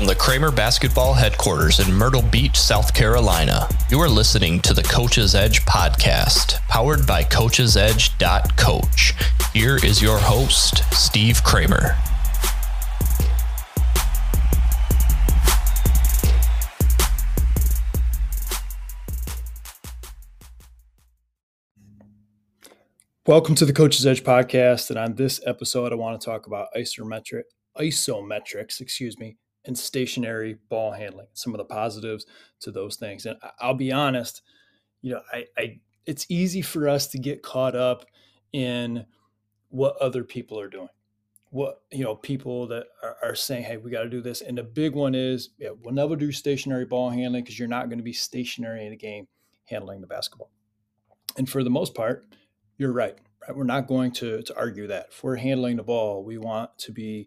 From the Cramer Basketball Headquarters in Myrtle Beach, South Carolina, you are listening to the Coach's Edge podcast, powered by CoachsEdge.coach. Here is your host, Steve Cramer. Welcome to the Coach's Edge podcast. And on this episode, I want to talk about isometric, isometrics, excuse me, and stationary ball handling, some of the positives to those things. And I'll be honest, you know, I, I it's easy for us to get caught up in what other people are doing. What you know, people that are, are saying, "Hey, we got to do this." And the big one is, yeah, we'll never do stationary ball handling because you're not going to be stationary in a game handling the basketball. And for the most part, you're right. Right? We're not going to to argue that. If we're handling the ball, we want to be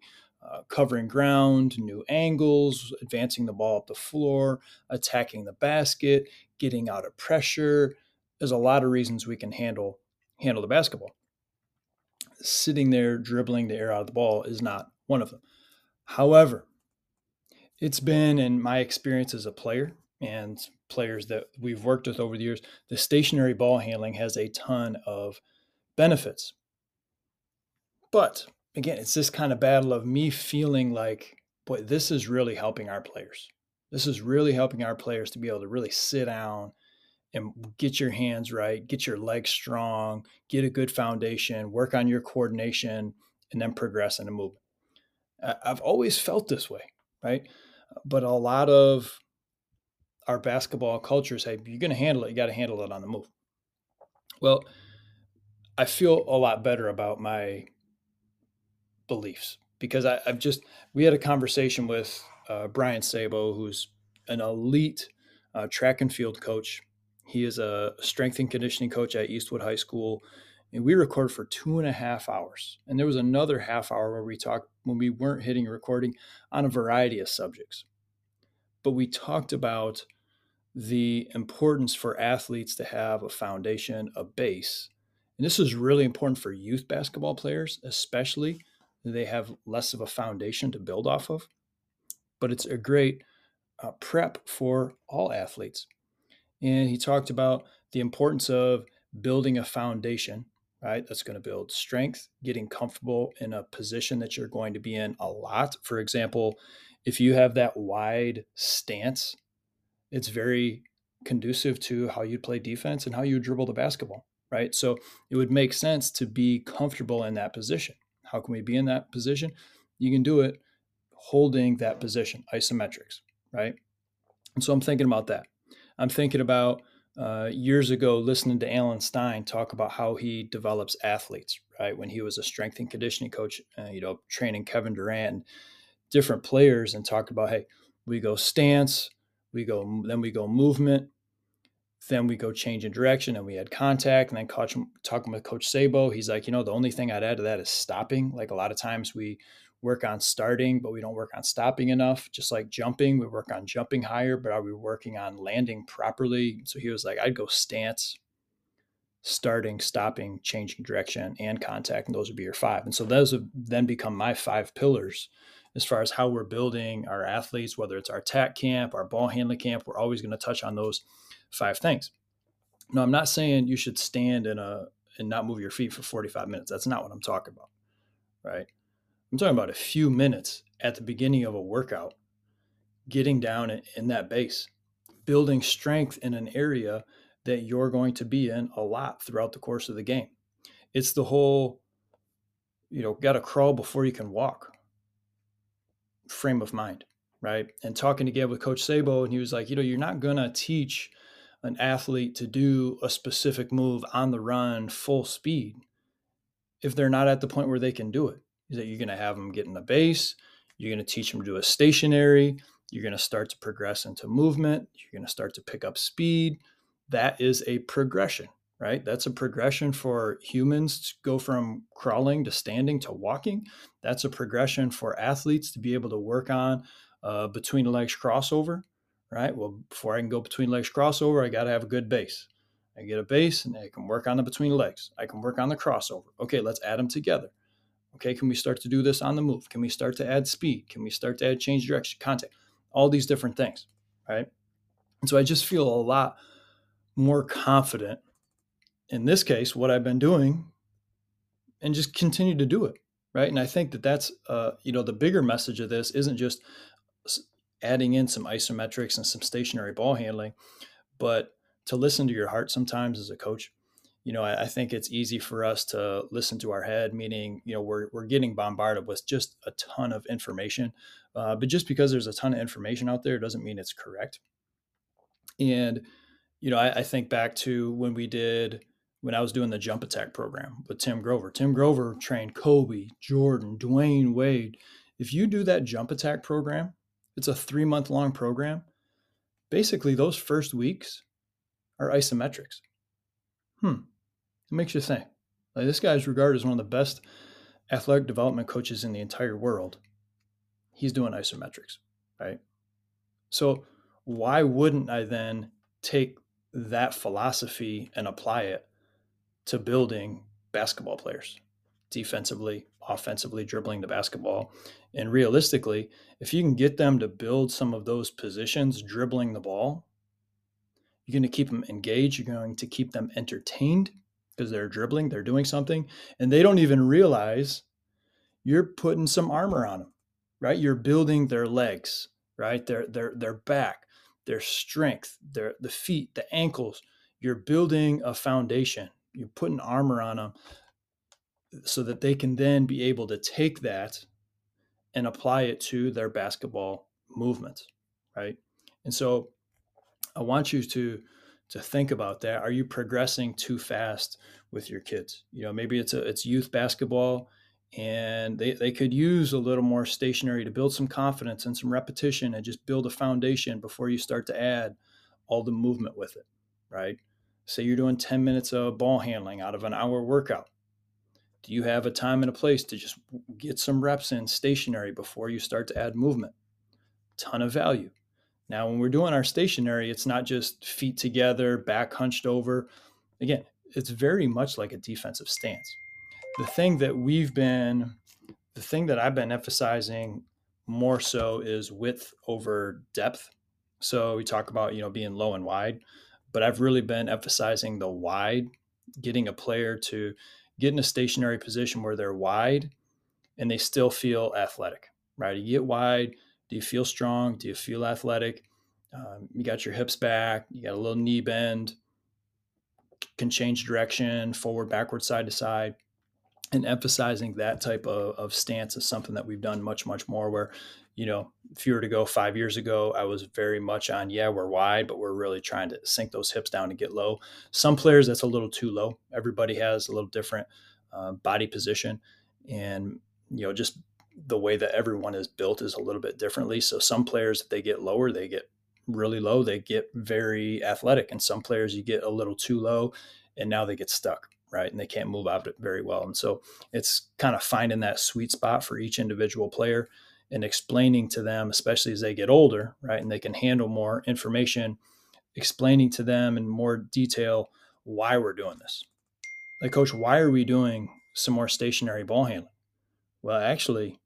uh, covering ground, new angles, advancing the ball up the floor, attacking the basket, getting out of pressure. There's a lot of reasons we can handle handle the basketball. Sitting there dribbling the air out of the ball is not one of them. However, it's been in my experience as a player and players that we've worked with over the years, the stationary ball handling has a ton of benefits. But again, it's this kind of battle of me feeling like, boy, this is really helping our players. This is really helping our players to be able to really sit down and get your hands right, get your legs strong, get a good foundation, work on your coordination, and then progress in a movement. I've always felt this way, right? But a lot of our basketball culture say, you're going to handle it, you got to handle it on the move. Well, I feel a lot better about my beliefs because I, have just we had a conversation with uh, Brian Sabo, who's an elite uh, track and field coach. He is a strength and conditioning coach at Eastwood High School, and we recorded for two and a half hours. And there was another half hour where we talked when we weren't hitting recording on a variety of subjects. But we talked about the importance for athletes to have a foundation, a base. And this is really important for youth basketball players, especially they have less of a foundation to build off of. But it's a great uh, prep for all athletes. And he talked about the importance of building a foundation, right? That's going to build strength, getting comfortable in a position that you're going to be in a lot. For example, if you have that wide stance, it's very conducive to how you play defense and how you dribble the basketball, right? So it would make sense to be comfortable in that position. How can we be in that position? You can do it holding that position, isometrics, right? And so I'm thinking about that. I'm thinking about uh, years ago listening to Alan Stein talk about how he develops athletes, right? When he was a strength and conditioning coach, uh, you know, training Kevin Durant, different players, and talk about, hey, we go stance, we go, then we go movement, then we go change in direction and we had contact and then coach, talking with coach sabo. He's like you know the only thing i'd add to that is stopping. Like a lot of times we work on starting but we don't work on stopping enough. Just like jumping we work on jumping higher but are we working on landing properly? So he was like i'd go stance starting stopping changing direction and contact and those would be your five. And so those have then become my five pillars as far as how we're building our athletes whether it's our tack camp our ball handling camp we're always going to touch on those five things. No, I'm not saying you should stand in a and not move your feet for 45 minutes. That's not what I'm talking about. Right? I'm talking about a few minutes at the beginning of a workout, getting down in that base, building strength in an area that you're going to be in a lot throughout the course of the game. It's the whole, you know, got to crawl before you can walk frame of mind, right? And talking again with Coach Sabo, and he was like, you know, you're not to teach an athlete to do a specific move on the run full speed if they're not at the point where they can do it. Is that you're to have them get in the base you're to teach them to do a stationary you're to start to progress into movement you're to start to pick up speed. That is a progression right that's a progression for humans to go from crawling to standing to walking that's a progression for athletes to be able to work on uh, between legs crossover right? Well, before I can go between legs crossover, I got to have a good base. I get a base and I can work on the between legs. I can work on the crossover. Okay, let's add them together. Okay, can we start to do this on the move? Can we start to add speed? Can we start to add change direction, contact? all these different things, right? And so I just feel a lot more confident in this case, what I've been doing and just continue to do it. Right. And I think that that's, uh, you know, the bigger message of this isn't just adding in some isometrics and some stationary ball handling, but to listen to your heart sometimes as a coach. You know, I, I think it's easy for us to listen to our head, meaning, you know, we're, we're getting bombarded with just a ton of information. Uh, but just because there's a ton of information out there doesn't mean it's correct. And, you know, I, I think back to when we did when I was doing the jump attack program with Tim Grover. Tim Grover trained Kobe, Jordan, Dwyane Wade. If you do that jump attack program, it's a three month long program. Basically, those first weeks are isometrics. Hmm. It makes you think. Like this guy is regarded as one of the best athletic development coaches in the entire world. He's doing isometrics, right? So why wouldn't I then take that philosophy and apply it to building basketball players defensively, offensively, dribbling the basketball. And realistically, if you can get them to build some of those positions dribbling the ball, you're going to keep them engaged. You're going to keep them entertained because they're dribbling, they're doing something, and they don't even realize you're putting some armor on them, right? You're building their legs, right? Their their their back, their strength, their the feet, the ankles. You're building a foundation you're putting armor on them so that they can then be able to take that and apply it to their basketball movements right? And so i want you to to think about that. Are you progressing too fast with your kids? You know maybe it's a it's youth basketball and they, they could use a little more stationary to build some confidence and some repetition and just build a foundation before you start to add all the movement with it right Say you're doing 10 minutes of ball handling out of an hour workout. Do you have a time and a place to just get some reps in stationary before you start to add movement? Ton of value. Now, when we're doing our stationary, it's not just feet together, back hunched over. Again, it's very much like a defensive stance. The thing that we've been, the thing that I've been emphasizing more so is width over depth. So we talk about, you know, being low and wide but I've really been emphasizing the wide, getting a player to get in a stationary position where they're wide and they still feel athletic, right? You get wide. Do you feel strong? Do you feel athletic? Um, you got your hips back. You got a little knee bend. Can change direction, forward, backward, side to side and emphasizing that type of, of stance is something that we've done much much more where you know if you were to go five years ago i was very much on yeah we're wide but we're really trying to sink those hips down and get low. Some players that's a little too low. Everybody has a little different uh, body position. And you know just the way that everyone is built is a little bit differently. So some players if they get lower they get really low. They get very athletic. And some players you get a little too low and now they get stuck right? And they can't move out of it very well. And so it's kind of finding that sweet spot for each individual player and explaining to them, especially as they get older, right? And they can handle more information, explaining to them in more detail why we're doing this. Like, coach, why are we doing some more stationary ball handling? Well, actually,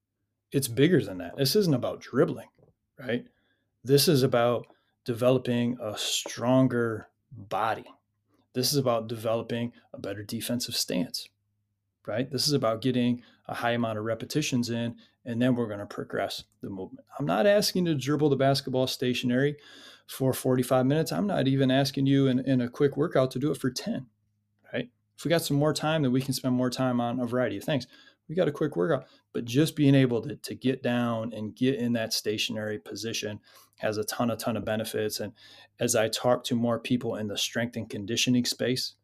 it's bigger than that. This isn't about dribbling, right? This is about developing a stronger body this is about developing a better defensive stance, right? This is about getting a high amount of repetitions in, and then we're going to progress the movement. I'm not asking you to dribble the basketball stationary for 45 minutes. I'm not even asking you in, in a quick workout to do it for 10, right? If we got some more time, then we can spend more time on a variety of things. We got a quick workout, but just being able to, to get down and get in that stationary position has a ton, a ton of benefits. And as I talk to more people in the strength and conditioning space,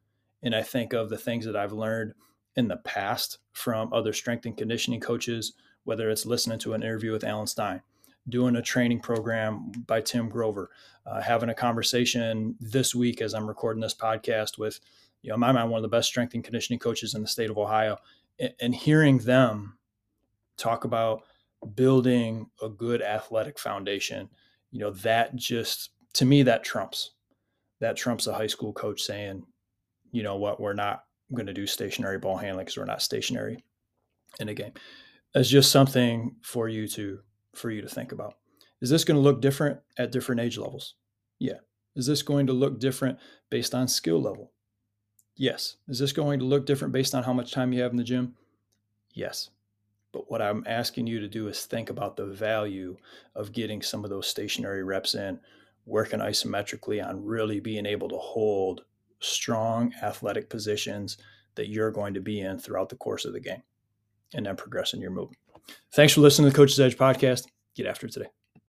and I think of the things that I've learned in the past from other strength and conditioning coaches, whether it's listening to an interview with Alan Stein, doing a training program by Tim Grover, uh, having a conversation this week as I'm recording this podcast with, you know, in my mind, one of the best strength and conditioning coaches in the state of Ohio, and, and hearing them talk about building a good athletic foundation you know that just to me that trumps that trumps a high school coach saying you know what? We're not going to do stationary ball handling because we're not stationary in a game it's just something for you to for you to think about Is this going to look different at different age levels? Yeah. Is this going to look different based on skill level? Yes. Is this going to look different based on how much time you have in the gym? Yes. But what I'm asking you to do is think about the value of getting some of those stationary reps in, working isometrically on really being able to hold strong athletic positions that you're going to be in throughout the course of the game and then progressing your movement. Thanks for listening to the Coach's Edge podcast. Get after it today.